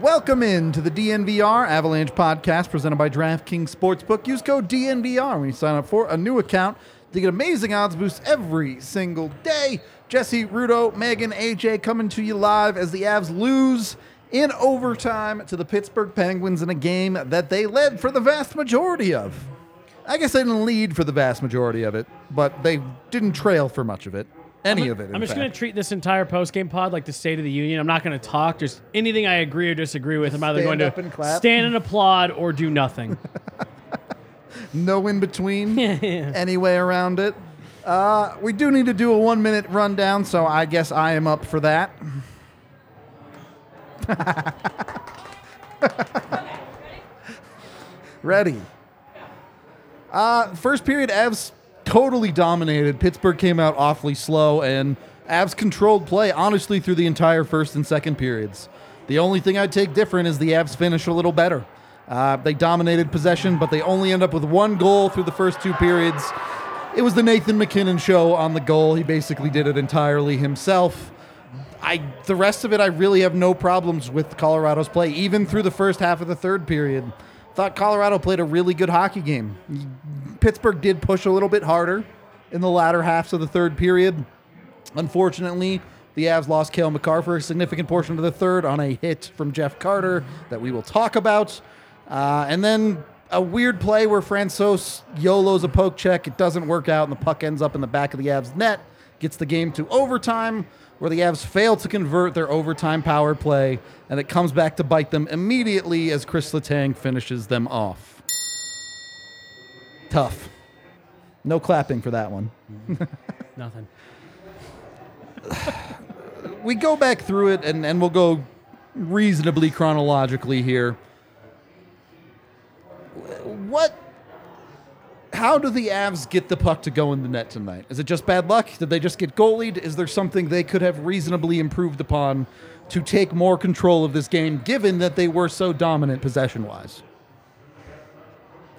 Welcome in to the DNVR Avalanche podcast presented by DraftKings Sportsbook. Use code DNVR when you sign up for a new account to get amazing odds boosts every single day. Jesse, Rudo, Megan, AJ coming to you live as the Avs lose in overtime to the Pittsburgh Penguins in a game that they led for the vast majority of. I guess they didn't lead for the vast majority of it, but they didn't trail for much of it. Any of it. I'm just going to treat this entire post game pod like the State of the Union. I'm not going to talk. Just anything I agree or disagree with. I'm either Stand going up and to stand and applaud or do nothing. no in between, any way around it. Uh, we do need to do a one minute rundown, so I guess I am up for that. Ready. Uh, first period, Avs totally dominated. Pittsburgh came out awfully slow, and Avs controlled play honestly through the entire first and second periods. The only thing I'd take different is the Avs finish a little better. Uh, they dominated possession, but they only end up with one goal through the first two periods. It was the Nathan MacKinnon show on the goal. He basically did it entirely himself. I the rest of it I really have no problems with Colorado's play, even through the first half of the third period. Thought Colorado played a really good hockey game. Pittsburgh did push a little bit harder in the latter halves of the third period. Unfortunately, the Avs lost Cale Makar for a significant portion of the third on a hit from Jeff Carter that we will talk about. Uh, and then a weird play where Francois YOLO's a poke check. It doesn't work out, and the puck ends up in the back of the Avs net. Gets the game to overtime, where the Avs fail to convert their overtime power play, and it comes back to bite them immediately as Chris Letang finishes them off. Tough. No clapping for that one. nothing. we go back through it and, and we'll go reasonably chronologically here. What how do the Avs get the puck to go in the net tonight? Is it just bad luck? Did they just get goalied? Is there something they could have reasonably improved upon to take more control of this game, given that they were so dominant possession wise?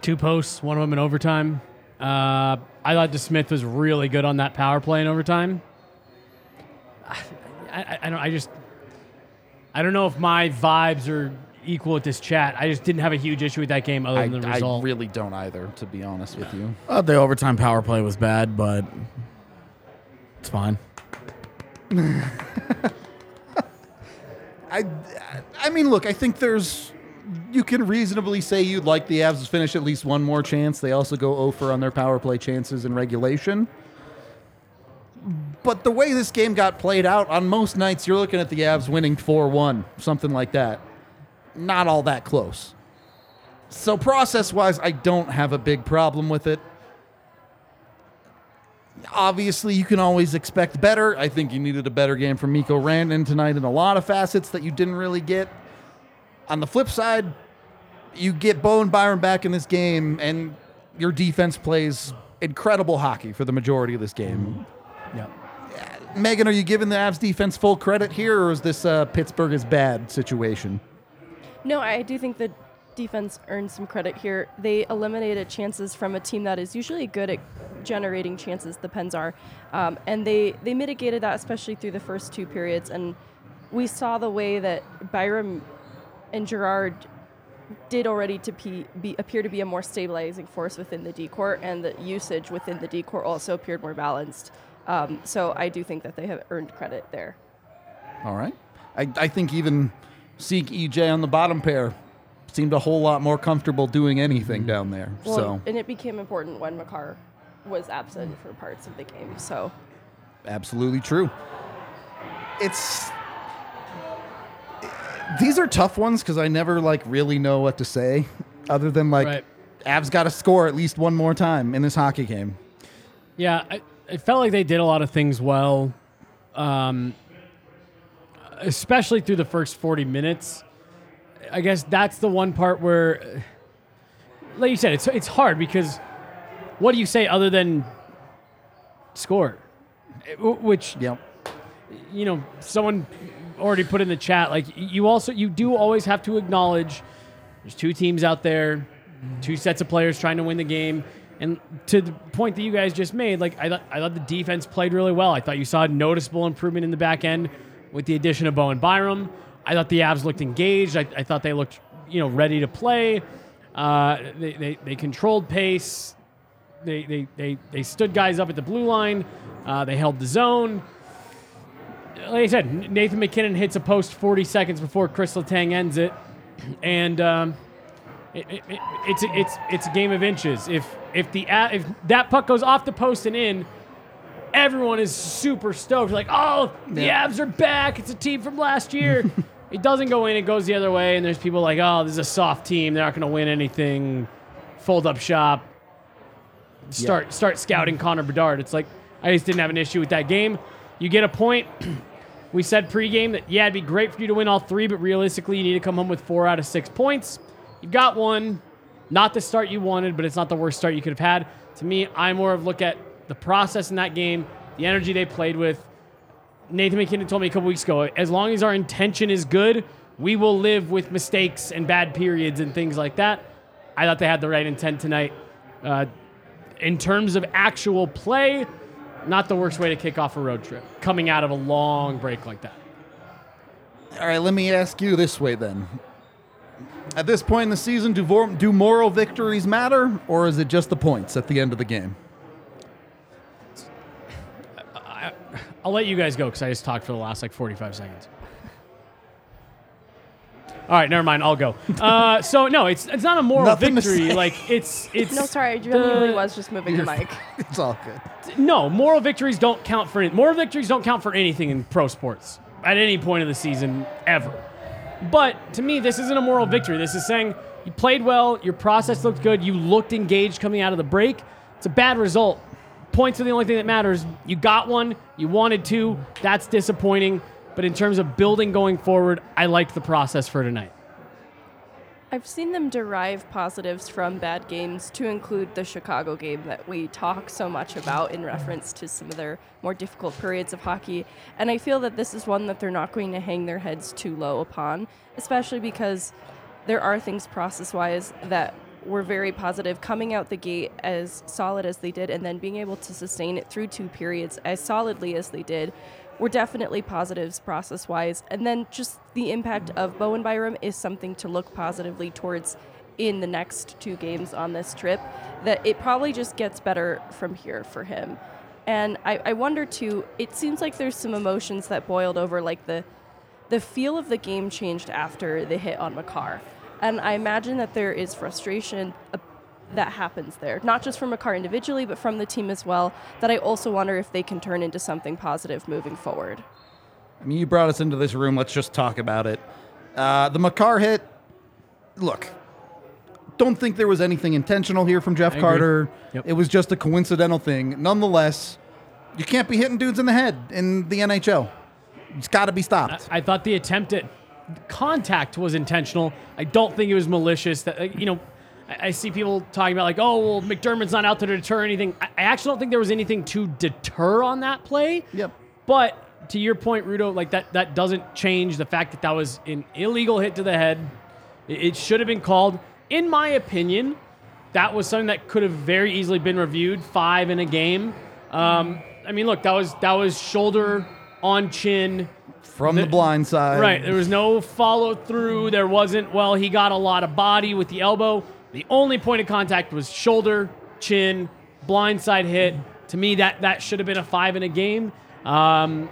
Two posts, one of them in overtime. Uh, I thought DeSmith was really good on that power play in overtime. I, I, I don't. I just. I don't know if my vibes are equal with this chat. I just didn't have a huge issue with that game other I, than the result. I really don't either, to be honest with you. Uh, the overtime power play was bad, but it's fine. I, I mean, look, I think there's. You can reasonably say you'd like the Avs to finish at least one more chance. They also go over on their power play chances in regulation. But the way this game got played out, on most nights, you're looking at the Avs winning 4 1, something like that. Not all that close. So, process wise, I don't have a big problem with it. Obviously, you can always expect better. I think you needed a better game from Mikko Rantanen tonight in a lot of facets that you didn't really get. On the flip side, you get Bowen Byram back in this game, and your defense plays incredible hockey for the majority of this game. yeah. Megan, are you giving the Avs defense full credit here, or is this uh, Pittsburgh is bad situation? No, I do think the defense earned some credit here. They eliminated chances from a team that is usually good at generating chances. The Pens are, um, and they they mitigated that especially through the first two periods. And we saw the way that Byram and Girard did already to be, be, appear to be a more stabilizing force within the D decor, and the usage within the D decor also appeared more balanced. Um, so I do think that they have earned credit there. All right. I, I think even Seek EJ on the bottom pair seemed a whole lot more comfortable doing anything down there. Well, so and it became important when Makar was absent for parts of the game. So absolutely true. It's these are tough ones because I never like really know what to say, other than like Right. Avs got to score at least one more time in this hockey game. Yeah, I, it felt like they did a lot of things well, um, especially through the first 40 minutes. I guess that's the one part where, like you said, it's, it's hard because what do you say other than score? Eh, Which, you know, someone already put in the chat, like you also, you do always have to acknowledge there's two teams out there, two sets of players trying to win the game. And to the point that you guys just made, like I thought, I thought the defense played really well. I thought you saw a noticeable improvement in the back end with the addition of Bowen Byram. I thought the Avs looked engaged. I, I thought they looked, you know, ready to play. Uh, they, they, they controlled pace. They, they, they, they stood guys up at the blue line. Uh, they held the zone. Like I said, Nathan MacKinnon hits a post 40 seconds before Chris Letang ends it. And um, it, it, it, it's a, it's it's a game of inches. If if the if that puck goes off the post and in, everyone is super stoked. Like, oh, the Yeah. Avs are back. It's a team from last year. it doesn't go in. It goes the other way. And there's people like, oh, this is a soft team. They're not going to win anything. Fold up shop. Start start scouting Connor Bedard. It's like I just didn't have an issue with that game. You get a point. We said pregame that, yeah, it'd be great for you to win all three, but realistically, you need to come home with four out of six points. You've got one. Not the start you wanted, but it's not the worst start you could have had. To me, I more of look at the process in that game, the energy they played with. Nathan MacKinnon told me a couple weeks ago as long as our intention is good, we will live with mistakes and bad periods and things like that. I thought they had the right intent tonight. Uh, in terms of actual play, not the worst way to kick off a road trip coming out of a long break like that. All right, let me ask you this way then. At this point in the season, do, vor- do moral victories matter, or is it just the points at the end of the game? I'll let you guys go because I just talked for the last like 45 seconds. All right, never mind. I'll go. Uh, so no, it's it's not a moral Nothing to victory. say. Like it's it's no, sorry, I genuinely the- was just moving the mic. It's all good. no moral victories don't count for any, moral victories don't count for anything in pro sports at any point of the season ever. But to me, this isn't a moral victory. This is saying you played well, your process looked good, you looked engaged coming out of the break. It's a bad result. Points are the only thing that matters. You got one, you wanted two. That's disappointing. But in terms of building going forward, I liked the process for tonight. I've seen them derive positives from bad games to include the Chicago game that we talk so much about in reference to some of their more difficult periods of hockey. And I feel that this is one that they're not going to hang their heads too low upon, especially because there are things process wise that were very positive coming out the gate as solid as they did and then being able to sustain it through two periods as solidly as they did were definitely positives process wise. And then just the impact of Bowen Byram is something to look positively towards in the next two games on this trip. That it probably just gets better from here for him. And I, I wonder too, it seems like there's some emotions that boiled over, like the the feel of the game changed after the hit on Makar. And I imagine that there is frustration that happens there, not just from Makar individually, but from the team as well, that I also wonder if they can turn into something positive moving forward. I mean, you brought us into this room. Let's just talk about it. Uh, the Makar hit. Look, don't think there was anything intentional here from Jeff I. Carter. Yep. It was just a coincidental thing. Nonetheless, you can't be hitting dudes in the head in the NHL. It's got to be stopped. I thought the attempt at contact was intentional. I don't think it was malicious. That you know, I, I see people talking about like, oh, well, McDermott's not out to deter anything. I, I actually don't think there was anything to deter on that play. Yep. But to your point, Rudo, like that that doesn't change the fact that that was an illegal hit to the head. It, it should have been called, in my opinion. That was something that could have very easily been reviewed five in a game. Um, I mean, look, that was that was shoulder on chin. From the, the- blind side. Right. There was no follow through. There wasn't, well, he got a lot of body with the elbow. The only point of contact was shoulder, chin, blindside hit. To me, that, that should have been a five in a game. Um,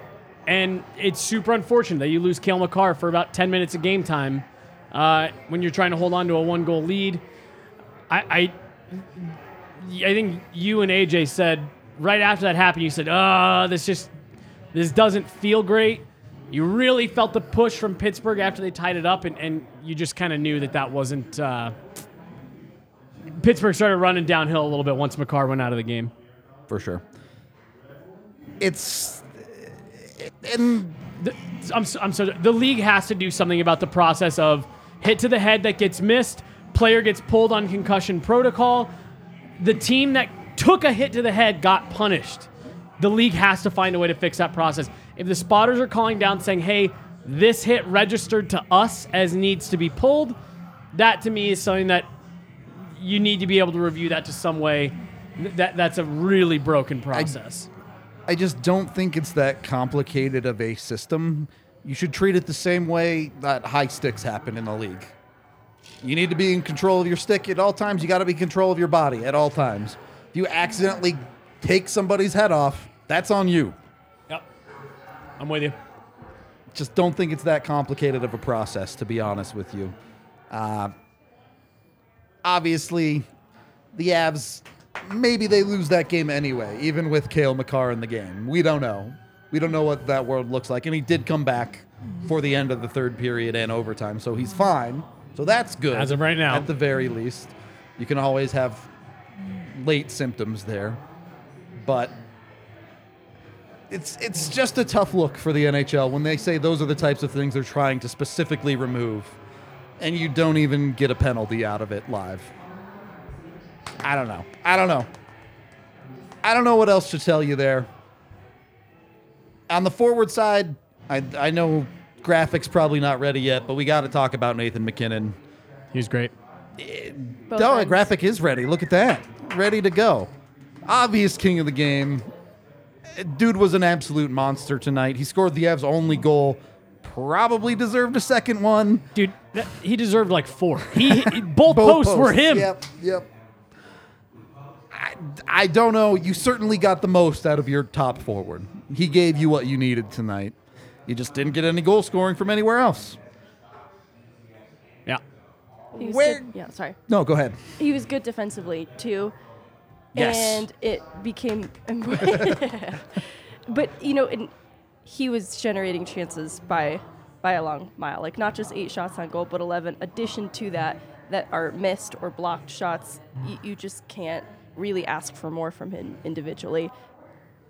And it's super unfortunate that you lose Cale Makar for about 10 minutes of game time uh, when you're trying to hold on to a one goal lead. I, I, I think you and AJ said right after that happened, you said, oh, this just, this doesn't feel great. You really felt the push from Pittsburgh after they tied it up, and, and you just kind of knew that that wasn't. Uh, Pittsburgh started running downhill a little bit once Makar went out of the game. for sure. It's and The, I'm, s- I'm sorry. The league has to do something about the process of hit to the head that gets missed, player gets pulled on concussion protocol. The team that took a hit to the head got punished. The league has to find a way to fix that process. If the spotters are calling down saying, hey, this hit registered to us as needs to be pulled, that to me is something that you need to be able to review that to some way. That, that's a really broken process. I just don't think it's that complicated of a system. You should treat it the same way that high sticks happen in the league. You need to be in control of your stick at all times. You got to be in control of your body at all times. If you accidentally take somebody's head off, that's on you. yep. I'm with you. Just don't think it's that complicated of a process, to be honest with you. Uh, obviously, the Avs, maybe they lose that game anyway, even with Cale Makar in the game. We don't know. We don't know what that world looks like. And he did come back for the end of the third period and overtime, so he's fine. So that's good. As of right now. At the very least. You can always have late symptoms there. But it's it's just a tough look for the NHL when they say those are the types of things they're trying to specifically remove, and you don't even get a penalty out of it live. I don't know. I don't know. I don't know what else to tell you there. On the forward side, I I know graphics probably not ready yet, but we got to talk about Nathan MacKinnon. He was great. Eh, Both Oh, a graphic is ready. Look at that. Ready to go. Obvious king of the game. Eh, dude was an absolute monster tonight. He scored the Avs' only goal. Probably deserved a second one. Dude, that, he deserved like four. He, he- both, posts, were him. Yep, yep. I, I don't know. You certainly got the most out of your top forward. He gave you what you needed tonight. You just didn't get any goal scoring from anywhere else. Yeah. He was Where- good- Yeah, sorry. No, go ahead. He was good defensively too. Yes. And it became, but you know, and he was generating chances by by a long mile. Like not just eight shots on goal, but eleven addition to that that are missed or blocked shots. You, you just can't really ask for more from him individually.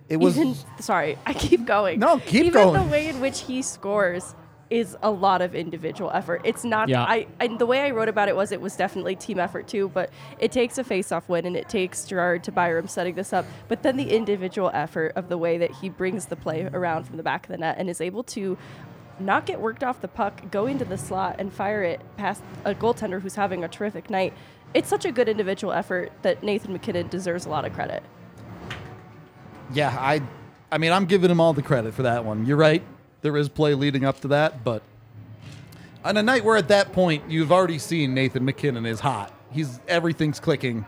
It was Even sorry, I keep going. No, keep Even going. the way in which he scores is a lot of individual effort. It's not. Yeah. I, I the way I wrote about it was it was definitely team effort too, but it takes a face-off win and it takes Girard to Byram setting this up. But then the individual effort of the way that he brings the play around from the back of the net and is able to not get worked off the puck, go into the slot and fire it past a goaltender who's having a terrific night. It's such a good individual effort that Nathan MacKinnon deserves a lot of credit. Yeah, I I mean, I'm giving him all the credit for that one. You're right. There is play leading up to that, but on a night where at that point you've already seen Nathan MacKinnon is hot. He's everything's clicking.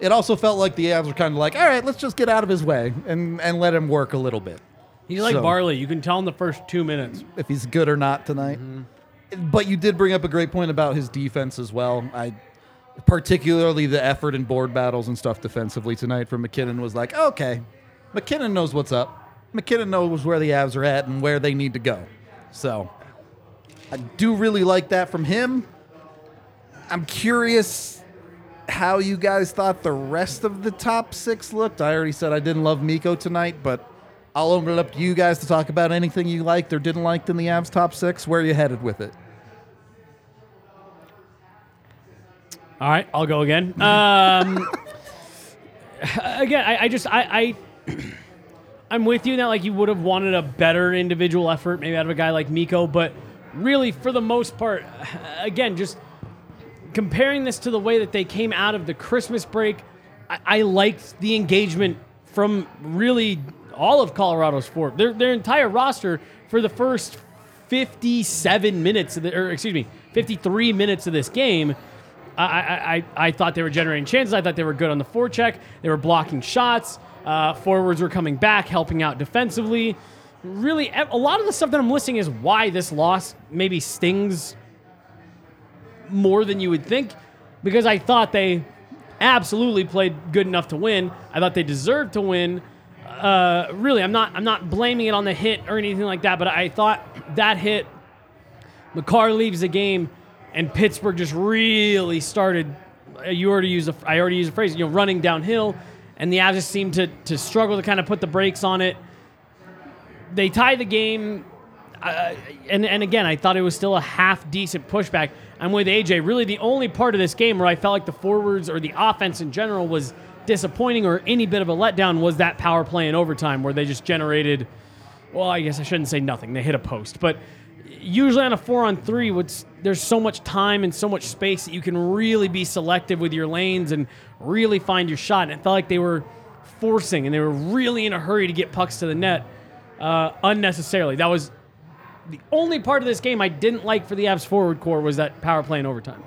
It also felt like the Avs were kind of like, all right, let's just get out of his way and, and let him work a little bit. He's like So- Barley. You can tell in the first two minutes. if he's good or not tonight. Mm-hmm. But you did bring up a great point about his defense as well. I particularly the effort in board battles and stuff defensively tonight from MacKinnon was like, okay, MacKinnon knows what's up. MacKinnon knows where the Avs are at and where they need to go. So I do really like that from him. I'm curious how you guys thought the rest of the top six looked. I already said I didn't love Mikko tonight, but I'll open it up to you guys to talk about anything you liked or didn't like in the Avs top six. Where are you headed with it? All right, I'll go again. Um, again, I, I just I, I I'm with you that like you would have wanted a better individual effort maybe out of a guy like Mikko, but really for the most part, again, just comparing this to the way that they came out of the Christmas break, I, I liked the engagement from really all of Colorado's forward. Their their entire roster for the first 57 minutes of the, or excuse me, 53 minutes of this game. I, I, I, I thought they were generating chances. I thought they were good on the forecheck. They were blocking shots. Uh, forwards were coming back, helping out defensively. really a lot of the stuff that I'm listing is why this loss maybe stings more than you would think because I thought they absolutely played good enough to win. I thought they deserved to win. Uh, really, I'm not I'm not blaming it on the hit or anything like that, but I thought that hit Makar leaves the game and Pittsburgh just really started you already used a, I already used a phrase, you know, running downhill and the Avs seemed to to struggle to kind of put the brakes on it. They tie the game uh, and and again, I thought it was still a half decent pushback. I'm with AJ. Really, the only part of this game where I felt like the forwards or the offense in general was disappointing or any bit of a letdown was that power play in overtime where they just generated. Well, I guess I shouldn't say nothing. They hit a post, but usually on a four on three, what's there's so much time and so much space that you can really be selective with your lanes and really find your shot. And it felt like they were forcing and they were really in a hurry to get pucks to the net uh, unnecessarily. That was the only part of this game I didn't like for the Avs forward core was that power play in overtime.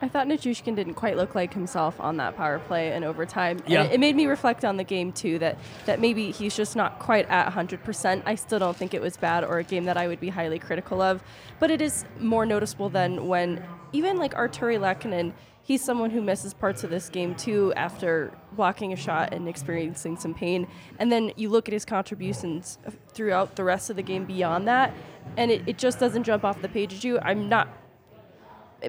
I thought Nichushkin didn't quite look like himself on that power play in overtime. Yeah. And it made me reflect on the game too that that maybe he's just not quite at 100%. I still don't think it was bad or a game that I would be highly critical of, but it is more noticeable than when even like Artturi Lehkonen, he's someone who misses parts of this game too after blocking a shot and experiencing some pain. And then you look at his contributions throughout the rest of the game beyond that, and it, it just doesn't jump off the page at you. I'm not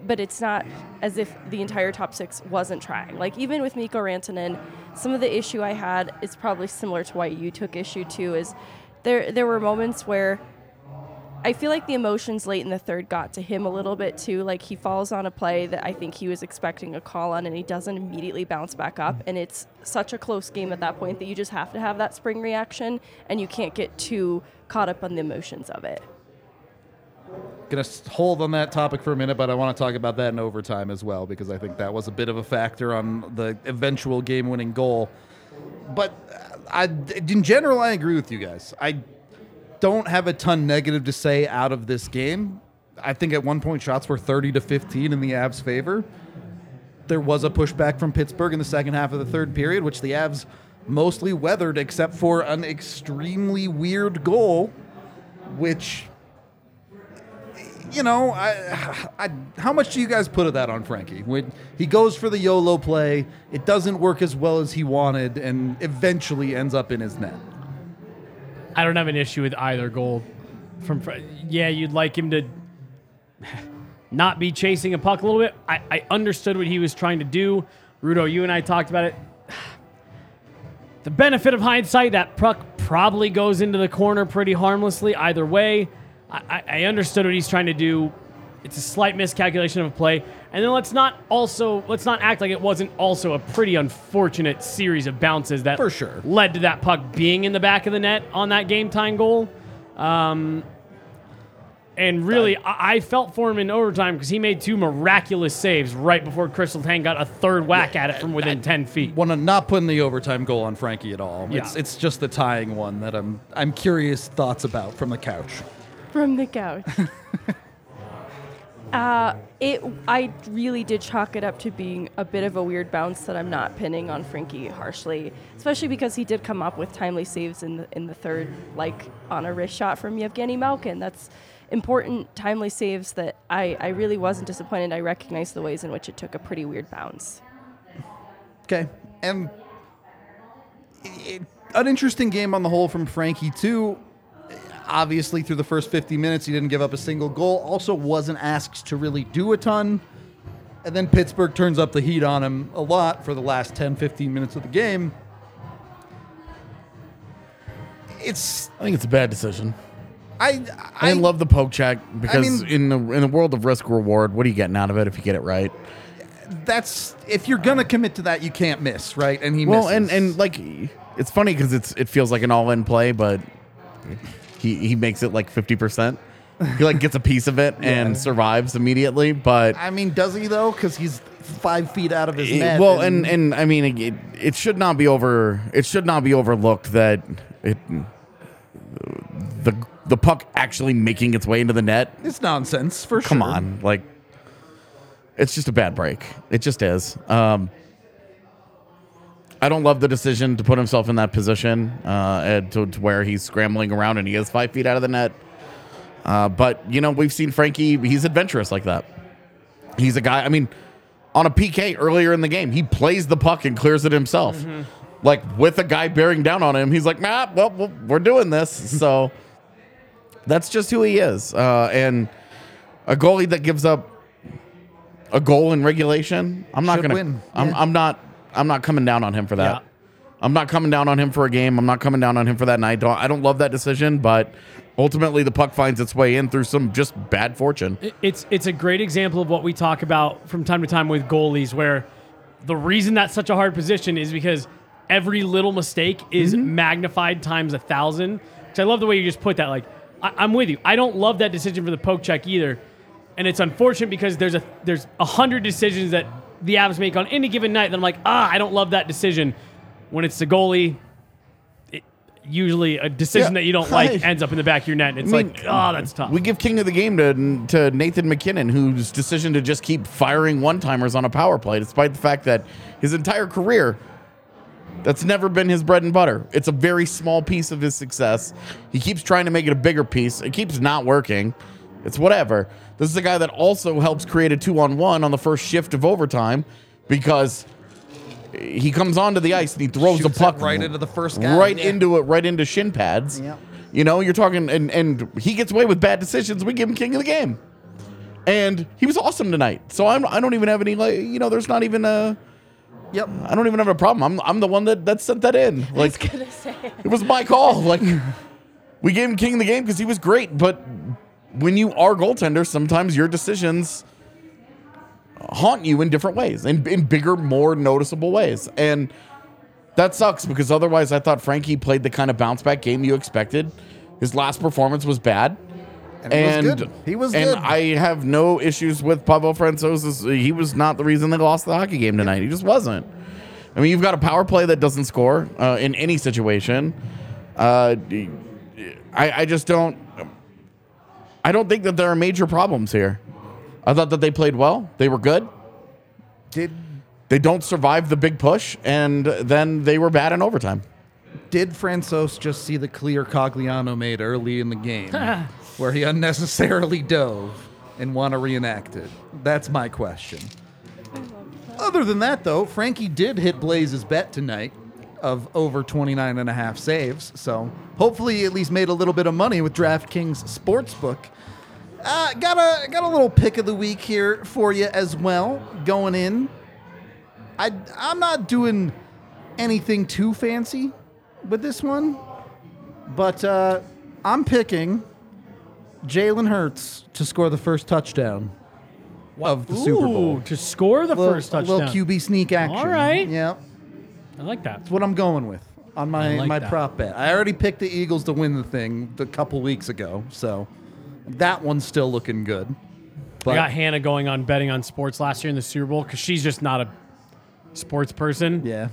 but it's not as if the entire top six wasn't trying. Like even with Mikko Rantanen, some of the issue I had is probably similar to why you took issue too. Is there there were moments where I feel like the emotions late in the third got to him a little bit too. Like he falls on a play that I think he was expecting a call on, and he doesn't immediately bounce back up. And it's such a close game at that point that you just have to have that spring reaction, and you can't get too caught up on the emotions of it. Gonna hold on that topic for a minute, but I want to talk about that in overtime as well because I think that was a bit of a factor on the eventual game-winning goal. But uh, I, in general, I agree with you guys. I don't have a ton negative to say out of this game. I think at one point shots were 30 to 15 in the Avs' favor. There was a pushback from Pittsburgh in the second half of the third period, which the Avs mostly weathered, except for an extremely weird goal, which you know, I, I, how much do you guys put of that on Frankie? When he goes for the YOLO play, it doesn't work as well as he wanted, and eventually ends up in his net. I don't have an issue with either goal. From yeah, you'd like him to not be chasing a puck a little bit. I, I understood what he was trying to do. Rudo, you and I talked about it. The benefit of hindsight, that puck probably goes into the corner pretty harmlessly either way. I, I- understood what he's trying to do. It's a slight miscalculation of a play. And then let's not also let's not act like it wasn't also a pretty unfortunate series of bounces that For sure. led to that puck being in the back of the net on that game time goal. Um, and really, I, I felt for him in overtime because he made two miraculous saves right before Chris Letang got a third whack at it from within 10 feet. To not putting the overtime goal on Frankie at all. Yeah. It's it's just the tying one that I'm I'm curious thoughts about from the couch. From the couch. uh, it. I really did chalk it up to being a bit of a weird bounce that I'm not pinning on Frankie harshly, especially because he did come up with timely saves in the in the third, like on a wrist shot from Evgeni Malkin. That's important timely saves that I, I really wasn't disappointed. I recognized the ways in which it took a pretty weird bounce. Okay, and it, an interesting game on the whole from Frankie too. Obviously, through the first 50 minutes, he didn't give up a single goal. Also, wasn't asked to really do a ton. And then Pittsburgh turns up the heat on him a lot for the last 10, 15 minutes of the game. It's I think it's a bad decision. I I, I, love the poke check because mean- in the in the world of risk reward, what are you getting out of it if you get it right? that's if you're gonna commit to that, you can't miss, right? And he Well, misses. and and like it's funny because it's it feels like an all in play, but he he makes it like fifty percent. He like gets a piece of it and survives immediately, but I mean, does he though? Because he's five feet out of his it- net. well, and and I mean it, it should not be over. It should not be overlooked that it the the puck actually making its way into the net. it's nonsense for sure. Come on, like it's just a bad break. It just is. Um, I don't love the decision to put himself in that position uh, to, to where he's scrambling around and he is five feet out of the net. Uh, but you know, we've seen Frankie; he's adventurous like that. He's a guy. I mean, on a PK earlier in the game, he plays the puck and clears it himself, like with a guy bearing down on him. He's like, "Nah, well, well we're doing this." so that's just who he is. Uh, and a goalie that gives up a goal in regulation, I'm not Should gonna. win. I'm, Yeah. I'm not. I'm not coming down on him for that. Yeah. I'm not coming down on him for a game. I'm not coming down on him for that night. Don't, I don't love that decision, but ultimately the puck finds its way in through some just bad fortune. It's it's a great example of what we talk about from time to time with goalies, where the reason that's such a hard position is because every little mistake is Mm-hmm. magnified times a thousand. So I love the way you just put that. Like I, I'm with you. I don't love that decision for the poke check either, and it's unfortunate because there's a there's a hundred decisions that the Avs make on any given night that I'm like, ah, I don't love that decision. When it's the goalie, it, usually a decision Yeah, that you don't like right. ends up in the back of your net. And it's I mean, like, oh, that's tough. We give king of the game to, to Nathan MacKinnon, whose decision to just keep firing one timers on a power play, despite the fact that his entire career, that's never been his bread and butter. It's a very small piece of his success. He keeps trying to make it a bigger piece. It keeps not working. It's whatever. This is a guy that also helps create a two on one on the first shift of overtime because he comes onto the ice and he throws Shoots the puck right into the first guy. right Yeah. into it, right into shin pads. Yep. You know, you're talking, and and he gets away with bad decisions. We give him king of the game, and he was awesome tonight. So I'm I don't even have any like you know, there's not even a Yep. I don't even have a problem. I'm I'm the one that that sent that in. Like gonna say. it was my call. Like we gave him king of the game because he was great, but when you are goaltender, sometimes your decisions haunt you in different ways, in, in bigger, more noticeable ways. And that sucks because otherwise I thought Frankie played the kind of bounce back game you expected. His last performance was bad. And he was good. He was and good. I have no issues with Pavel Francouz. He was not the reason they lost the hockey game tonight. He just wasn't. I mean, you've got a power play that doesn't score uh, in any situation. Uh, I, I just don't. I don't think that there are major problems here. I thought that they played well. They were good. Did They don't survive the big push, and then they were bad in overtime. did Francois just see the clear Cogliano made early in the game, where he unnecessarily dove and want to reenact it? That's my question. Other than that, though, Frankie did hit Blaze's bet tonight of over 29 and a half saves. So hopefully he at least made a little bit of money with DraftKings Sportsbook. Uh, got a got a little pick of the week here for you as well going in. I I'm not doing anything too fancy with this one, but uh, I'm picking Jalen Hurts to score the first touchdown of the Super Bowl. Ooh, to score the Little- first touchdown. Little QB sneak action. All right. Yeah, I like that. that's what I'm going with on my like my that. prop bet. I already picked the Eagles to win the thing a couple weeks ago, so that one's still looking good. I got Hannah going on betting on sports last year in the Super Bowl because she's just not a sports person. yeah,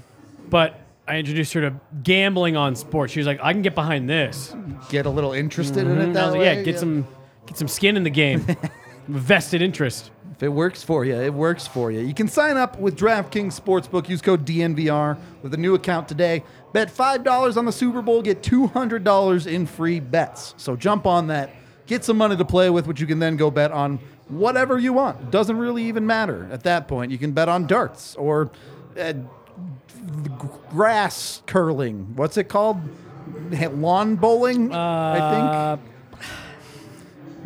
But I introduced her to gambling on sports. She was like, I can get behind this. get a little interested in And it mm-hmm. I that was like, yeah, get some get some skin in the game. Vested interest. If it works for you, it works for you. You can sign up with DraftKings Sportsbook. Use code DNVR with a new account today. Bet $5 on the Super Bowl, get $200 in free bets. So jump on that. Get some money to play with, which you can then go bet on whatever you want. Doesn't really even matter at that point. You can bet on darts or uh, grass curling. What's it called? Lawn bowling, I think.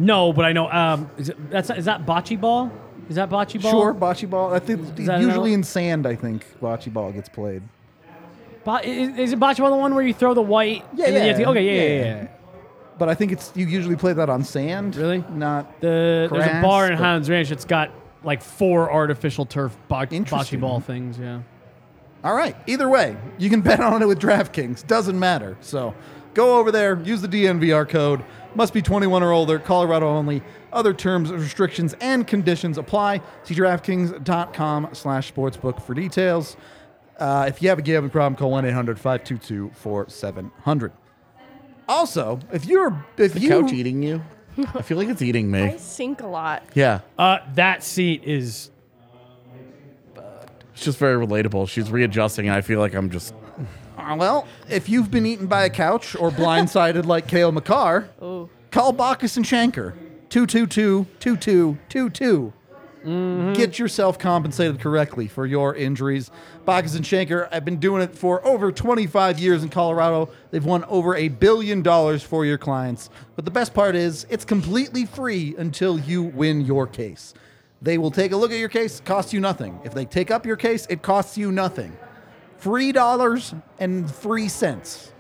No, but I know. Um, is, it, that's is that bocce ball? Is that bocce ball? Sure, bocce ball. I think that usually another- in sand. I think bocce ball gets played. Bo- is, is it bocce ball the one where you throw the white? Yeah, and then you have to- yeah, okay, yeah, yeah, yeah. yeah. But I think it's you usually play that on sand. Really? Not The there's a Grass, bar in but- Highlands Ranch that's got like four artificial turf bo- bocce Interesting. ball things. Yeah. all right. Either way, you can bet on it with DraftKings. Doesn't matter. So go over there, use the DNVR code. Must be 21 or older. Colorado only. Other terms, restrictions, and conditions apply. See DraftKings.com/sportsbook for details. Uh, if you have a gambling problem, call 1-800-522-4700. Also, if you're if The you couch eating you? I feel like it's eating me. I sink a lot. Yeah. Uh, that seat is It's just very relatable. She's readjusting, and I feel like I'm just. Uh, well, if you've been eaten by a couch or blindsided like Cale Makar, Oh, call Bachus and Schanker. 222 2222. Get yourself compensated correctly for your injuries. Bachus and Schanker have been doing it for over 25 years in Colorado. They've won over a billion dollars for your clients. But the best part is, it's completely free until you win your case. They will take a look at your case, cost you nothing. If they take up your case, it costs you nothing. Three dollars and three cents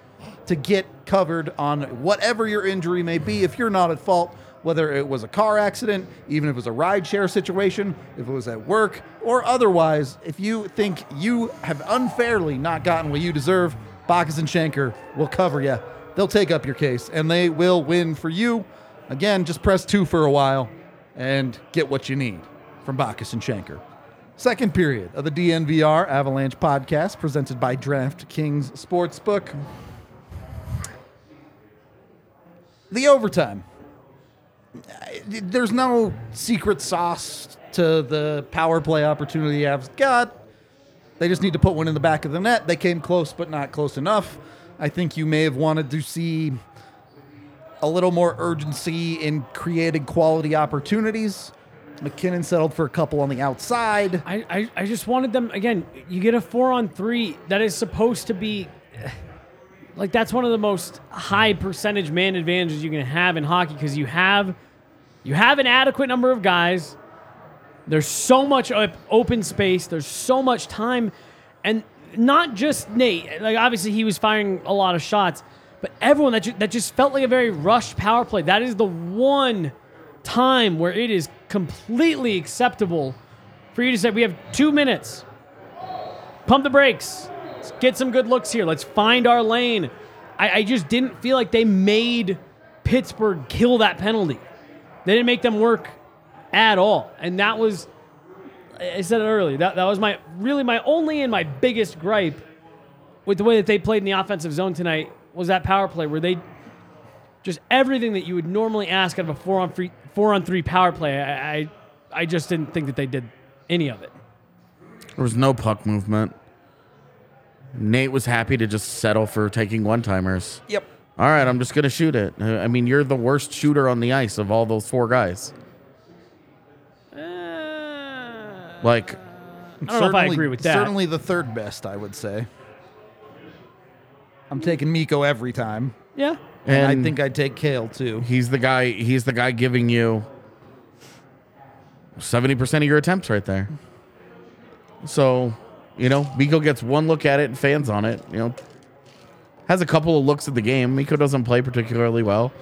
to get covered on whatever your injury may be if you're not at fault, whether it was a car accident, even if it was a rideshare situation, if it was at work, or otherwise. If you think you have unfairly not gotten what you deserve, Bachus and Schanker will cover you. They'll take up your case and they will win for you. Again, just press two for a while and get what you need from Bachus and Schanker. Second period of the DNVR Avalanche podcast presented by DraftKings Sportsbook. The overtime. There's no secret sauce to the power play opportunity Avs got. They just need to put one in the back of the net. They came close, but not close enough. I think you may have wanted to see a little more urgency in creating quality opportunities. MacKinnon settled for a couple on the outside. I, I, I just wanted them again. You get a four on three that is supposed to be like that's one of the most high percentage man advantages you can have in hockey because you have you have an adequate number of guys. There's so much open space. There's so much time, and not just Nate. Like obviously he was firing a lot of shots, but everyone that ju- that just felt like a very rushed power play. That is the one time where it is completely acceptable for you to say we have two minutes. Pump the brakes. Let's get some good looks here. Let's find our lane. I, I just didn't feel like they made Pittsburgh kill that penalty. They didn't make them work at all. And that was I said it earlier. That that was my really my only and my biggest gripe with the way that they played in the offensive zone tonight was that power play where they just everything that you would normally ask out of a four on three four on three power play. I, I I just didn't think that they did any of it. There was no puck movement. Nate was happy to just settle for taking one timers. Yep. All right, I'm just going to shoot it. Uh, I mean, you're the worst shooter on the ice of all those four guys. Like, I don't know if I agree with that. Certainly the third best, I would say. I'm taking Mikko every time. Yeah. And, And- I think I'd take Cale too. he's the guy. He's the guy giving you seventy percent of your attempts right there. So, you know, Mikko gets one look at it and fans on it. You know, has a couple of looks at the game. Mikko doesn't play particularly well.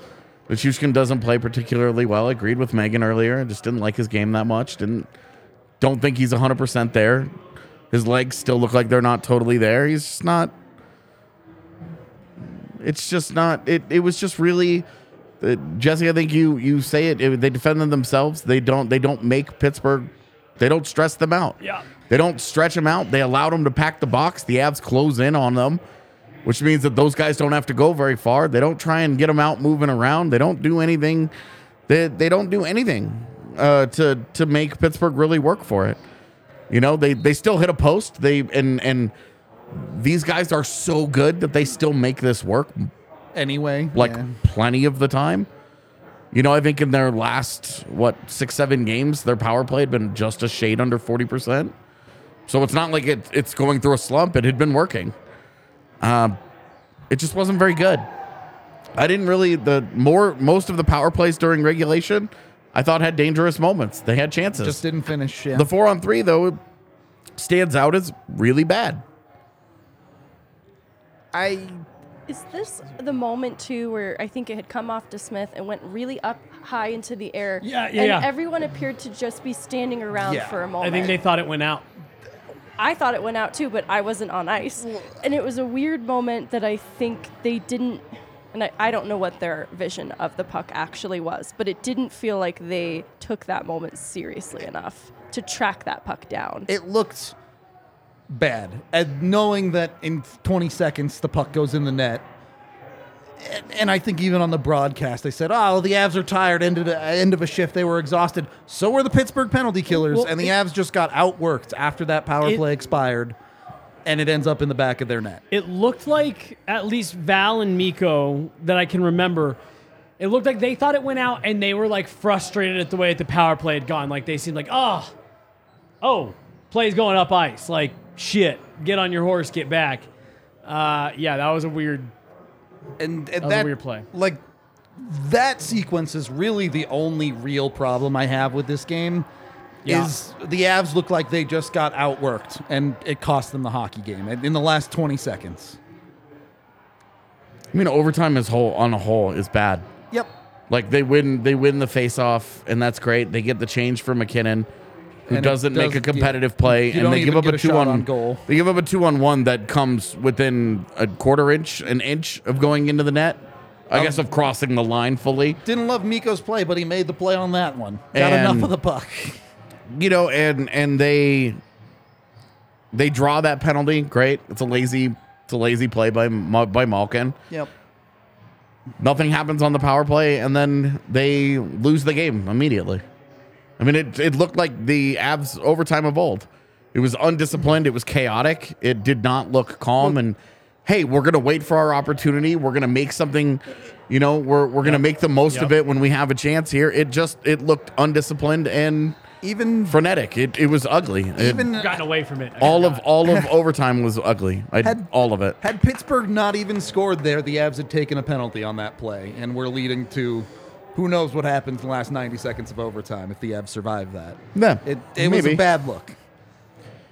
But Shushkin doesn't play particularly well. I agreed with Megan earlier. I just didn't like his game that much. Didn't don't think he's hundred percent there. His legs still look like they're not totally there. He's just not. It's just not. It. It was just really. Uh, Jesse, I think you you say it, it. They defend them themselves. They don't. They don't make Pittsburgh. They don't stress them out. Yeah. They don't stretch them out. They allow them to pack the box. The Avs close in on them, which means that those guys don't have to go very far. They don't try and get them out moving around. They don't do anything. They they don't do anything uh, to to make Pittsburgh really work for it. You know, they they still hit a post. They and and these guys are so good that they still make this work Anyway, like yeah. plenty of the time. You know, I think in their last what six seven games, their power play had been just a shade under forty percent. So it's not like it, it's going through a slump. It had been working. Um, it just wasn't very good. I didn't really the more most of the power plays during regulation. I thought had dangerous moments. They had chances. just didn't finish. Yeah. the four on three though stands out as really bad. I Is this the moment too where I think it had come off to Smith and went really up high into the air? Yeah, yeah, And yeah. everyone appeared to just be standing around Yeah. for a moment. I think they thought it went out. I thought it went out too, but I wasn't on ice. And it was a weird moment that I think they didn't, and I, I don't know what their vision of the puck actually was, but it didn't feel like they took that moment seriously enough to track that puck down. it looked bad. And knowing that in 20 seconds the puck goes in the net, And, and I think even on the broadcast, they said, "Oh, the Avs are tired. End of the end of a shift, they were exhausted. So were the Pittsburgh penalty killers, Well, and the it- Avs just got outworked after that power It- play expired, and it ends up in the back of their net. It looked like at least Val and Mikko that I can remember. It looked like they thought it went out and they were like frustrated at the way that the power play had gone. Like they seemed like, oh, oh, play's going up ice. Like shit, get on your horse, get back. Uh, yeah, that was a weird. And, and was a weird play. Like that sequence is really the only real problem I have with this game. Yeah. Is the Avs look like they just got outworked, and it cost them the hockey game in in the last twenty seconds. I mean, overtime is whole on a whole is bad. Yep. Like they win, they win the face-off, and that's great. They get the change for MacKinnon, who doesn't make a get- competitive play, and they give up a a two-on on goal. They give up a two-on-one that comes within a quarter inch, an inch of going into the net. I Um, guess of crossing the line fully. Didn't love Mikko's play, but he made the play on that one. Got And- enough of the puck. you know, and and they they draw that penalty. Great. It's a lazy it's a lazy play by by Malkin. Yep. Nothing happens on the power play, and then they lose the game immediately. I mean, it it looked like the Avs overtime of old. It was undisciplined. It was chaotic. It did not look calm. and hey, we're gonna wait for our opportunity. We're gonna make something. You know, we're we're gonna make the most of it when we have a chance here. It just it looked undisciplined and Even frenetic. It it was ugly. It- even Gotten away from it. I all of forgot. all of overtime was ugly. I, Had- all of it. had Pittsburgh not even scored there, the Avs had taken a penalty on that play, and we're leading to who knows what happens in the last 90 seconds of overtime if the Avs survive that. Yeah, It, it was a bad look.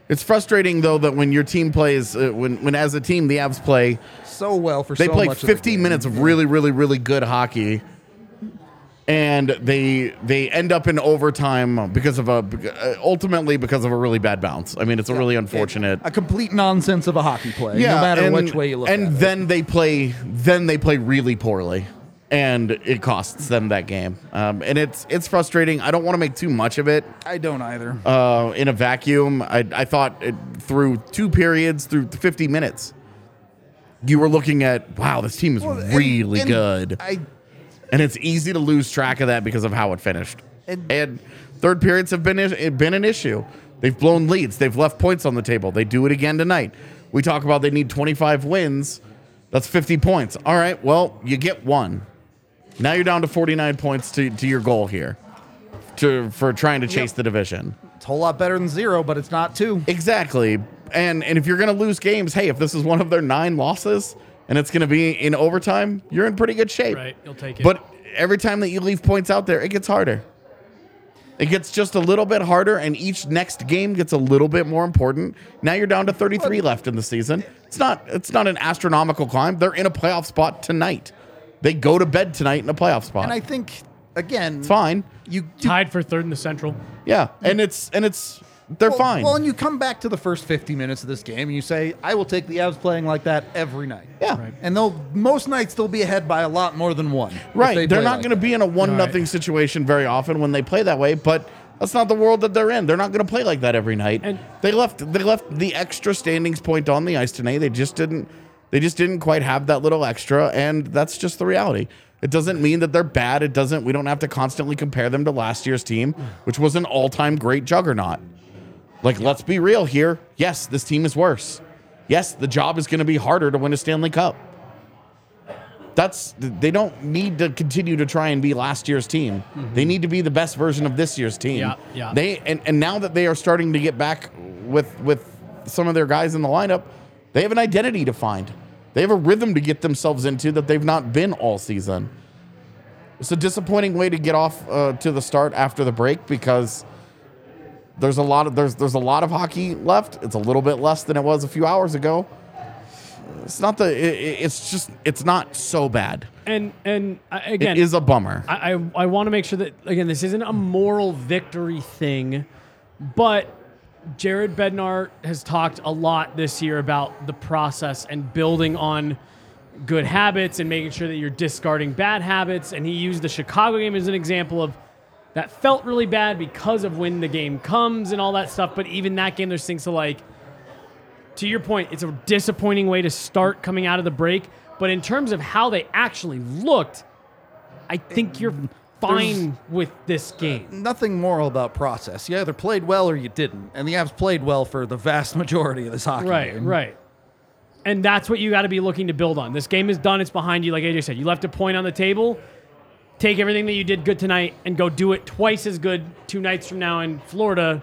It's frustrating though that when your team plays, uh, when when as a team the Avs play, So well for they so play much of the 15 game. minutes of really, really, really good hockey, and they they end up in overtime because of a uh, ultimately because of a really bad bounce. I mean, it's a really unfortunate. A complete nonsense of a hockey play, Yeah, no matter and, which way you look And at it. then they play, then they play really poorly, and it costs them that game. Um, and it's it's frustrating. I don't want to make too much of it. I don't either. uh, in a vacuum. I, I thought it, through two periods, through 50 minutes, you were looking at, wow, this team is Well, really and good. I and it's easy to lose track of that because of how it finished. And- And, third periods have been, been an issue. They've blown leads, they've left points on the table. They do it again tonight. We talk about they need 25 wins. That's 50 points. All right, well, you get one. Now you're down to 49 points to, to your goal here to, for trying to chase Yep. the division. it's a whole lot better than zero, but it's not two. Exactly. And and if you're going to lose games, hey, if this is one of their nine losses and it's going to be in overtime, you're in pretty good shape. Right, you'll take it. But every time that you leave points out there, it gets harder. It gets just a little bit harder, and each next game gets a little bit more important. Now you're down to 33 left in the season. It's not it's not an astronomical climb. They're in a playoff spot tonight. They go to bed tonight in a playoff spot. And I think again, it's fine. You, you tied for third in the Central. Yeah, and it's and it's they're well, fine. Well, and you come back to the first 50 minutes of this game and you say, I will take the Avs playing like that every night. yeah. Right. And they'll most nights they'll be ahead by a lot more than one. Right. they They're not like going to be in a one Right. nothing situation very often when they play that way, but that's not the world that they're in. They're not going to play like that every night. And- they left they left the extra standings point on the ice tonight. They just didn't they just didn't quite have that little extra and that's just the reality. It doesn't mean that they're bad. It doesn't we don't have to constantly compare them to last year's team, which was an all-time great juggernaut. Like let's be real here. Yes, this team is worse. Yes, the job is going to be harder to win a Stanley Cup that's they don't need to continue to try and be last year's team. Mm-hmm. They need to be the best version of this year's team. Yeah, yeah. They and, and now that they are starting to get back with with some of their guys in the lineup, they have an identity to find. They have a rhythm to get themselves into that they've not been all season. It's a disappointing way to get off uh, to the start after the break because there's a lot of there's there's a lot of hockey left. It's a little bit less than it was a few hours ago. It's not the. It, it- it's just. It's not so bad. And and uh, again, it is a bummer. I, I, I want to make sure that again this isn't a moral victory thing, but Jared Bednar has talked a lot this year about the process and building on good habits and making sure that you're discarding bad habits. And he used the Chicago game as an example of that felt really bad because of when the game comes and all that stuff. But even that game, there's things to like. To your point, it's a disappointing way to start coming out of the break, But in terms of how they actually looked, I think you're fine with this game. Nothing moral about process. You either played well or you didn't, and the Avs played well for the vast majority of this hockey Right, game. right. And that's what you got to be looking to build on. This game is done. It's behind you. Like AJ said, you left a point on the table. Take everything that you did good tonight and go do it twice as good two nights from now in Florida,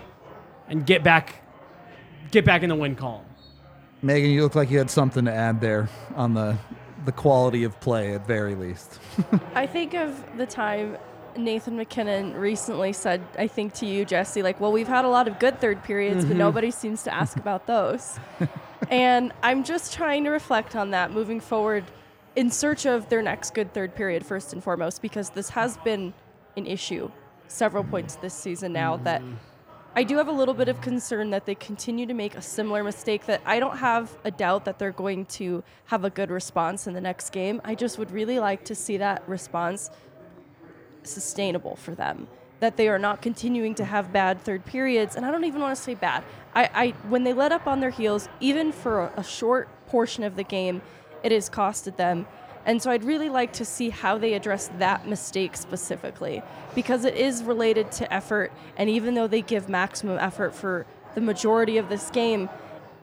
and get back, get back in the win column. Megan, you look like you had something to add there on the the quality of play at very least. I think of the time Nathan MacKinnon recently said, I think to you, Jesse, like, well, we've had a lot of good third periods, but mm-hmm. nobody seems to ask about those. and I'm just trying to reflect on that moving forward in search of their next good third period, first and foremost, because this has been an issue several points this season now that mm. I do have a little bit of concern that they continue to make a similar mistake that I don't have a doubt that they're going to have a good response in the next game. I just would really like to see that response sustainable for them. That they are not continuing to have bad third periods, and I don't even want to say bad. I, I when they let up on their heels, even for a, a short portion of the game, it has costed them. And so I'd really like to see how they address that mistake specifically because it is related to effort. And even though they give maximum effort for the majority of this game,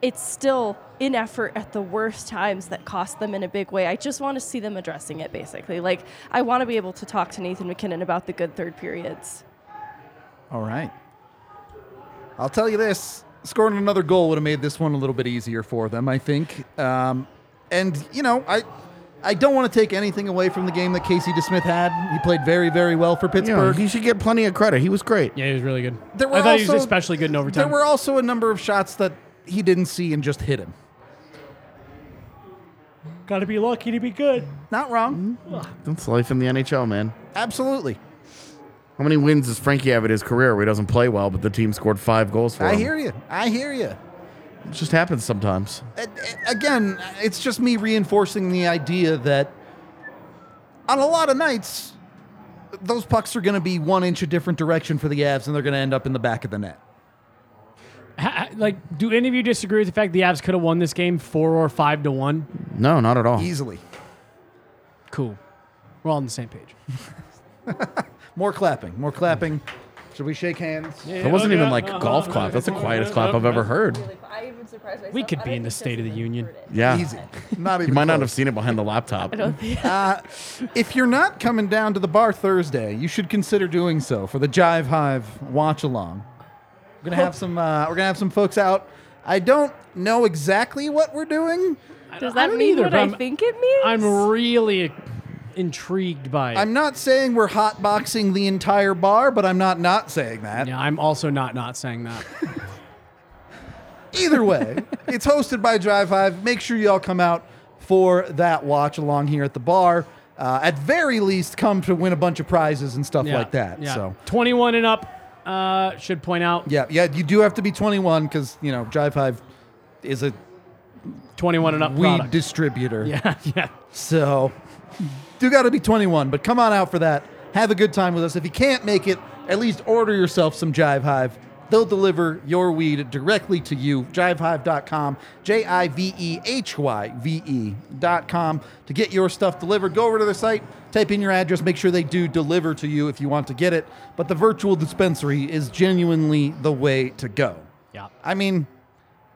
it's still in effort at the worst times that cost them in a big way. I just want to see them addressing it basically. Like, I want to be able to talk to Nathan MacKinnon about the good third periods. All right. I'll tell you this: scoring another goal would have made this one a little bit easier for them, I think. Um, and you know, I. I don't want to take anything away from the game that Casey DeSmith had. He played very, very well for Yeah, Pittsburgh. he should get plenty of credit. He was great. Yeah, he was really good. There were I thought he also- was especially good in overtime. There were also a number of shots that he didn't see and just hit him. Got to be lucky to be good. Not wrong. Mm-hmm. That's life in the NHL, man. Absolutely. How many wins does Frankie have in his career where he doesn't play well, but the team scored five goals for him? I hear you. I hear you. It just happens sometimes. Again, it's just me reinforcing the idea that on a lot of nights, those pucks are going to be one inch a different direction for the Avs, and they're going to end up in the back of the net. Ha- ha- like, do any of you disagree with the fact the Avs could have won this game four or five to one? No, not at all. Easily. Cool. We're all on the same page. More clapping. More clapping. Should we shake hands? That wasn't even like a golf clap. That's the quietest clap I've ever heard. We could be in the State of the Union. Yeah. Easy. Not even You might not close. have seen it behind the laptop. I don't think If you're not coming down to the bar Thursday, you should consider doing so for the Jive Hive watch along. We're gonna have some. Uh, we're gonna have some folks out. I don't know exactly what we're doing. Does I that don't mean either, what but I I'm- think it means? I'm really intrigued by it. I'm not saying we're hotboxing the entire bar, but I'm not not saying that. yeah, I'm also not not saying that. Either way, it's hosted by Jive Hive. Make sure y'all come out for that watch along here at the bar. Uh, at very least, come to win a bunch of prizes and stuff Yeah, like that. Yeah. So 21 and up. Uh, should point out yeah, yeah, you do have to be 21 because you know Jive Hive is a 21 and up weed product. distributor. yeah, yeah. So, do got to be 21, but come on out for that. Have a good time with us. If you can't make it, at least order yourself some Jive Hive. They'll deliver your weed directly to you. JiveHive.com, J I V E H Y V E.com to get your stuff delivered. Go over to their site, type in your address, make sure they do deliver to you if you want to get it. But the virtual dispensary is genuinely the way to go. Yeah. I mean,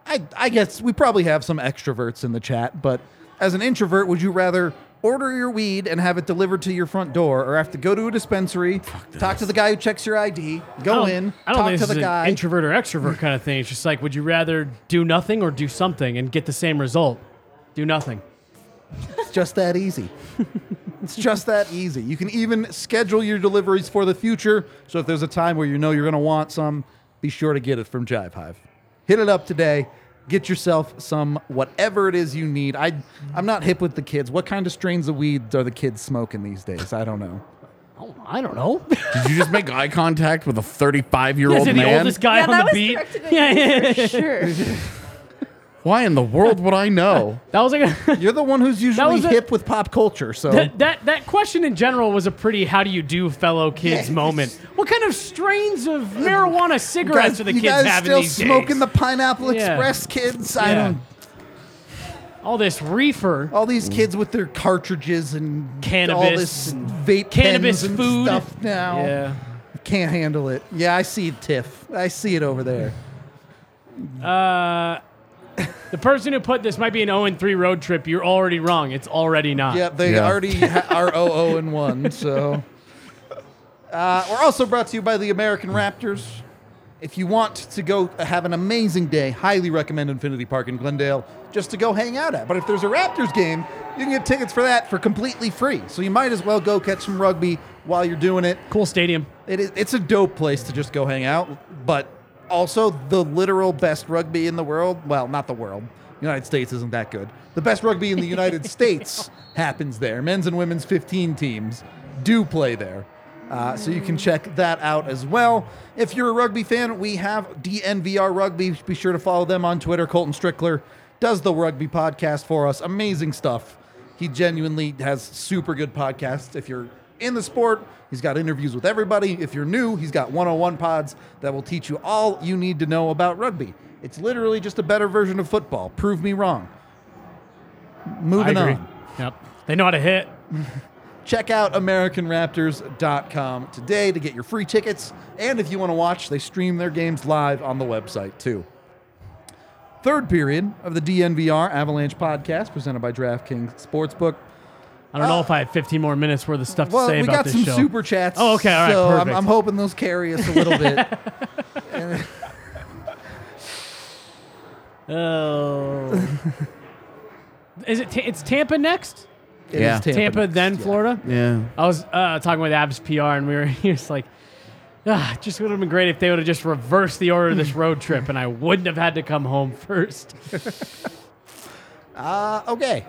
I, I guess we probably have some extroverts in the chat, but as an introvert, would you rather order your weed and have it delivered to your front door, or have to go to a dispensary, talk to the guy who checks your ID, go don't- in, I don't talk think to this the is guy? an introvert or extrovert kind of thing. It's just like, would you rather do nothing or do something and get the same result? Do nothing. It's just that easy. it's just that easy. You can even schedule your deliveries for the future. So if there's a time where you know you're going to want some, be sure to get it from Jive Hive. Hit it up today. Get yourself some whatever it is you need. I I'm not hip with the kids. What kind of strains of weed are the kids smoking these days? I don't know. Oh, I don't know. Did you just make eye contact with a 35 year Is old it the man? oldest guy yeah, on that the was beat? directed at Yeah, you yeah, yeah. for sure. Why in the world would I know? That was like a, You're the one who's usually was a- hip with pop culture, so that, that that question in general was a pretty how do you do fellow kids Yeah. moment. What kind of strains of marijuana cigarettes guys, are the you kids guys having still these smoking days? the Pineapple Yeah. Express, kids. I Yeah. don't. All this reefer. All these kids with their cartridges and all Cannabis this and vape cannabis pens and food. stuff now. Yeah. Can't handle it. Yeah, I see it, Tiff. I see it over there. Uh, the person who put this might be an 0 3 road trip. You're already wrong. It's already not. Yeah, they Yeah. already ha- are 0 and 1. So, uh, we're also brought to you by the American Raptors. If you want to go have an amazing day, highly recommend Infinity Park in Glendale just to go hang out at. But if there's a Raptors game, you can get tickets for that for completely free. So you might as well go catch some rugby while you're doing it. Cool stadium. It is, it's a dope place to just go hang out, but also the literal best rugby in the world. Well, not the world. United States isn't that good. The best rugby in the United States happens there. Men's and women's 15 teams do play there. Uh, so you can check that out as well. If you're a rugby fan, we have DNVR Rugby. Be sure to follow them on Twitter. Colton Strickler does the rugby podcast for us. Amazing stuff. He genuinely has super good podcasts. If you're in the sport, he's got interviews with everybody. If you're new, he's got 101 pods that will teach you all you need to know about rugby. It's literally just a better version of football. Prove me wrong. Moving I agree. on. Yep. They know how to hit. Check out AmericanRaptors.com today to get your free tickets. And if you want to watch, they stream their games live on the website too. Third period of the DNVR Avalanche podcast presented by DraftKings Sportsbook. I don't know if I have 15 more minutes worth of stuff to Well, say we about got this some show. super chats. Oh, okay, all right, so I'm, perfect. I'm hoping those carry us a little bit. Oh. Is it? Ta- it's Tampa next. It Yeah. is Tampa, next, then yeah. Florida. Yeah. I was uh, talking with Avs PR, and we were he was like, ah, just would have been great if they would have just reversed the order of this road trip, and I wouldn't have had to come home first. Uh, okay.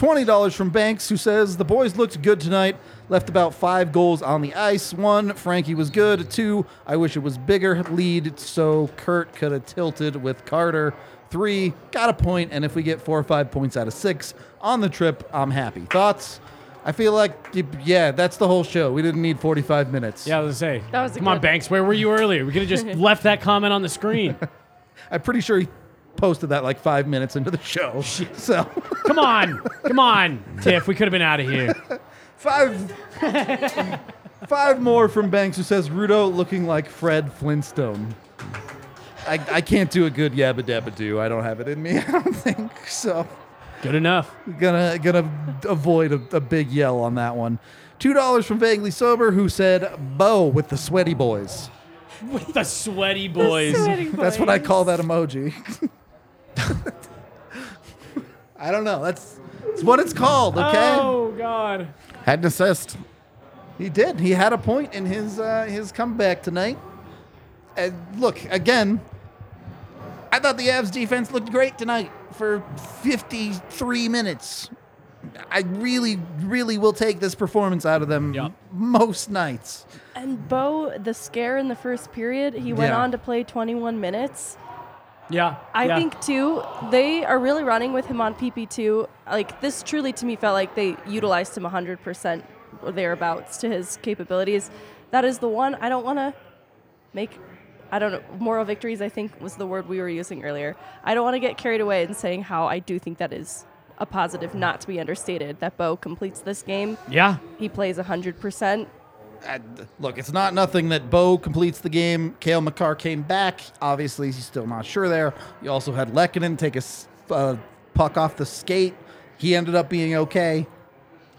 $20 from Banks, who says the boys looked good tonight. Left about five goals on the ice. One, Frankie was good. Two, I wish it was bigger lead so Kurt could have tilted with Carter. Three, got a point, and if we get four or five points out of six on the trip, I'm happy. Thoughts? I feel like, yeah, that's the whole show. We didn't need 45 minutes. Yeah, I was gonna say. That was a Come on, good- Banks. Where were you earlier? We could have just left that comment on the screen. I'm pretty sure he posted that like five minutes into the show. So. Come on, come on, Tiff. We could have been out of here. Five, five more from Banks who says Rudo looking like Fred Flintstone. I, I can't do a good yabba dabba do. I don't have it in me. I don't think so. Good enough. Gonna gonna avoid a, a big yell on that one. Two dollars from Vaguely Sober who said Bo with the sweaty boys. With the sweaty boys. That's what I call that emoji. I don't know. That's, that's what it's called. Okay. Oh God. Had an assist. He did. He had a point in his uh, his comeback tonight. And look again. I thought the Avs defense looked great tonight for 53 minutes. I really, really will take this performance out of them Yup. most nights. And Bo, the scare in the first period, he went Yeah. on to play 21 minutes. Yeah. I yeah. think too, they are really running with him on PP2. Like this truly to me felt like they utilized him 100% or thereabouts to his capabilities. That is the one I don't want to make I don't know, moral victories I think was the word we were using earlier. I don't want to get carried away in saying how I do think that is a positive not to be understated that Bo completes this game. Yeah. He plays 100%. And look, it's not nothing that Bo completes the game. Cale Makar came back. Obviously, he's still not sure there. You also had Lehkonen take a uh, puck off the skate. He ended up being okay.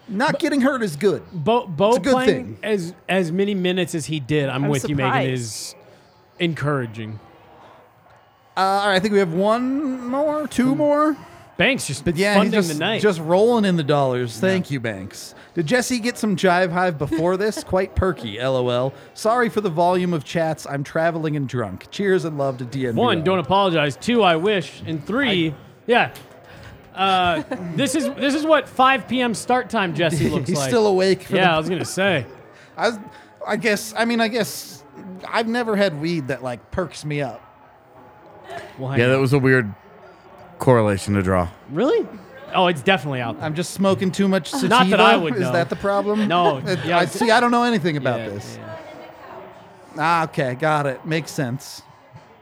Not getting hurt is good. Bo, Bo It's a good playing thing. as as many minutes as he did. I'm, I'm with you, Megan. Is encouraging. Uh, all right, I think we have one more, two more. Banks just But yeah, funding he's just, the night. just rolling in the dollars. Thank you, Banks. Did Jesse get some Jive Hive before this? Quite perky, lol. Sorry for the volume of chats. I'm traveling and drunk. Cheers and love to DNVR. One, don't apologize. Two, I wish. And three, yeah. Uh, this is this is what 5 p.m. start time Jesse looks like. He's like. still awake. For yeah, I the, was gonna say. I, was, I guess. I mean, I guess I've never had weed that like perks me up. Well, Yeah, that was a weird correlation to draw. really? Oh, it's definitely out there. I'm just smoking too much sativa. Not that I would Is know. that the problem? No, It- yeah, I it's- see. I don't know anything about Yeah, this. yeah. Ah, okay, got it. Makes sense.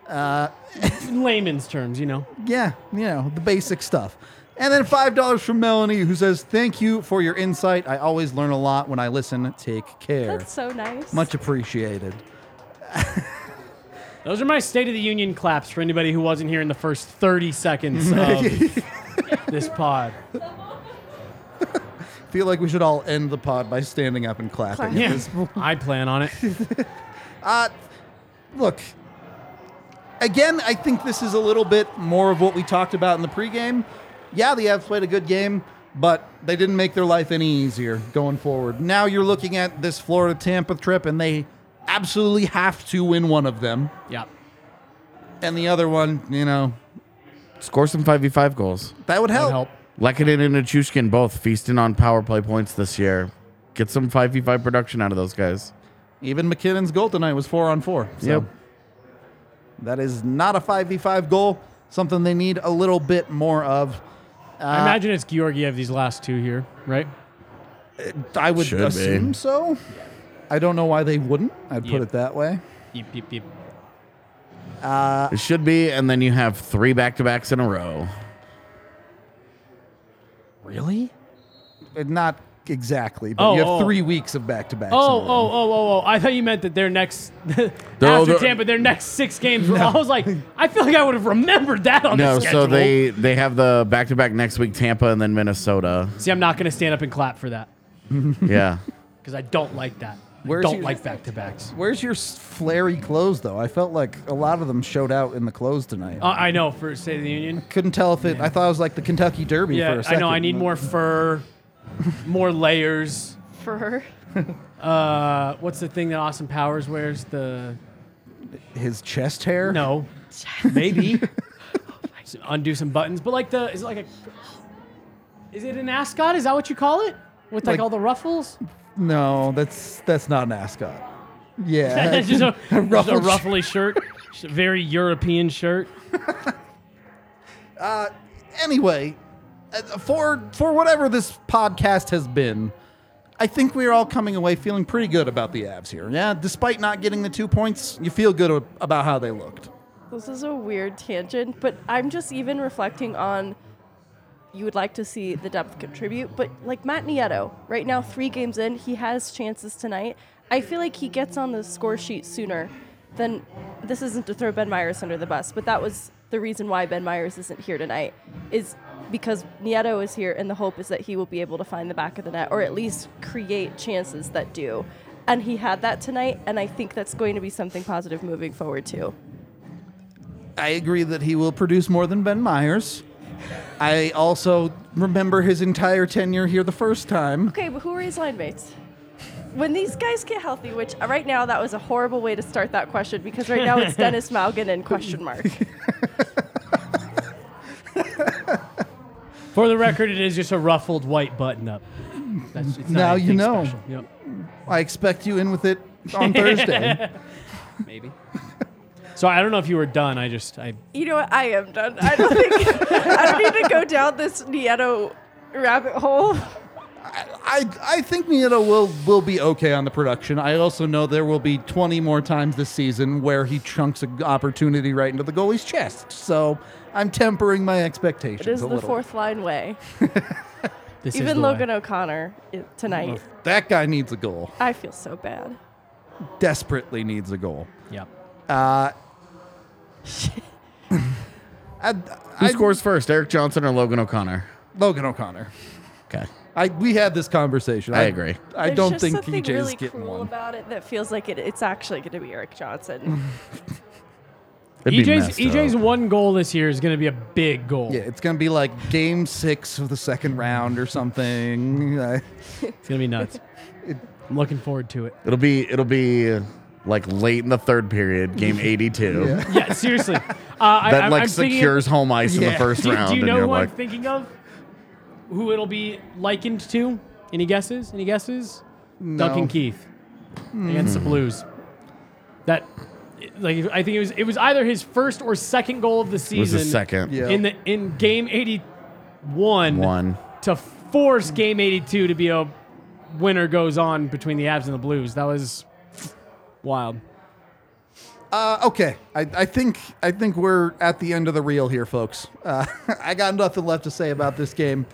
In layman's terms, you know. Yeah, you know the basic stuff. And then $5 from Melanie, who says, Thank you for your insight. I always learn a lot when I listen. Take care. That's so nice. Much appreciated. Those are my State of the Union claps for anybody who wasn't here in the first 30 seconds of this pod. feel like we should all end the pod by standing up and clapping. Clap. at Yeah, this point. I plan on it. Uh, look, again, I think this is a little bit more of what we talked about in the pregame. Yeah, the Avs played a good game, but they didn't make their life any easier going forward. Now you're looking at this Florida Tampa trip, and they absolutely have to win one of them. Yeah. And the other one, you know, Score some 5v5 goals. that would help. That'd help. Lehkonen and Nichushkin both feasting on power play points this year. Get some 5v5 production out of those guys. Even MacKinnon's goal tonight was four on four. So Yep. that is not a 5v5 goal, something they need a little bit more of. I uh, imagine it's Georgiev these last two here, right? I would Should be. assume so. I don't know why they wouldn't. I'd put Yep. it that way. Yep, yep, yep. Uh, it should be, and then you have three back to backs in a row. Really? Uh, not exactly, but Oh, you have oh. three weeks of back to backs. Oh, oh, oh, oh, oh! I thought you meant that their next after they're- Tampa, their next six games. Were, I was like, I feel like I would have remembered that on No, the schedule. so they they have the back to back next week, Tampa and then Minnesota. see. I'm not going to stand up and clap for that Yeah. because I don't like that. Where's don't your- like back to backs. Where's your s- flary clothes, though? I felt like a lot of them showed out in the clothes tonight. Uh, I know for State of the Union. Couldn't tell if it. I thought it was like the Kentucky Derby for Yeah, a I second. know. I need more fur, more layers. For Uh, what's the thing that Austin Powers wears? The His chest hair. no, maybe S- undo some buttons, but like the is it like a is it an ascot? Is that what you call it? With like, Like- all the ruffles? No, that's that's not an ascot. Yeah, It's just a, just a ruffled ruffly shirt, Just a very European shirt. anyway, uh, for for whatever this podcast has been, I think we're all coming away feeling pretty good about the Avs here. Yeah, despite not getting the two points, you feel good a- about how they looked. this is a weird tangent, but I'm just even reflecting on. You would like to see the depth contribute, but like Matt Nieto, right now, three games in, he has chances tonight. I feel like he gets on the score sheet sooner than. This isn't to throw Ben Meyers under the bus, but that was the reason why Ben Meyers isn't here tonight. Is because Nieto is here, and the hope is that he will be able to find the back of the net, or at least create chances that do. And he had that tonight, and I think that's going to be something positive moving forward too. I agree that he will produce more than Ben Meyers. I also remember his entire tenure here the first time. Okay, but who are his line mates? When these guys get healthy, which uh, right now that was a horrible way to start that question because right now it's Denis Malgin and question mark. For the record, it is just a ruffled white button up. That's, it's not Now you anything know. special. Yep, I expect you in with it on Thursday. maybe. So I don't know if you were done. I just I You know what? I am done. I don't think I don't need to go down this Nieto rabbit hole. I, I think Nieto will will be okay on the production. I also know there will be 20 more times this season where he chunks an opportunity right into the goalie's chest. So I'm tempering my expectations It is a the little. fourth line way. this Even the Logan way. O'Connor tonight. That guy needs a goal. I feel so bad. Desperately needs a goal. Yep. Uh, I, Who I- scores first, Erik Johnson or Logan O'Connor? Logan O'Connor. Okay. I we had this conversation. I agree. I There's don't just think something PJ's really getting cruel one. about it that feels like it, it's actually going to be Erik Johnson. It'd EJ's EJ's one goal this year is going to be a big goal. Yeah, it's gonna be like game six of the second round or something. It's going to be nuts. I'm looking forward to it. It'll be it'll be uh, like late in the third period, game 82. Yeah, seriously. Uh, That I'm, like I'm thinking- secures home ice in the first Do, round, do you and know you're who like, I'm thinking of? Who it'll be likened to? Any guesses? Any guesses? Duncan Keith against the Blues. That, like, I think it was it was either his first or second goal of the it was season. the second Yeah. in the in game 81 one. to force game 82 to be a winner goes on between the Avs and the Blues. That was wild. Uh, okay, I, I think I think we're at the end of the reel here, folks. Uh, I got nothing left to say about this game.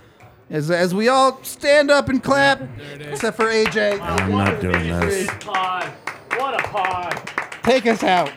As, as we all stand up and clap, except for AJ, I'm not doing this. Pod. What a pod. take us out.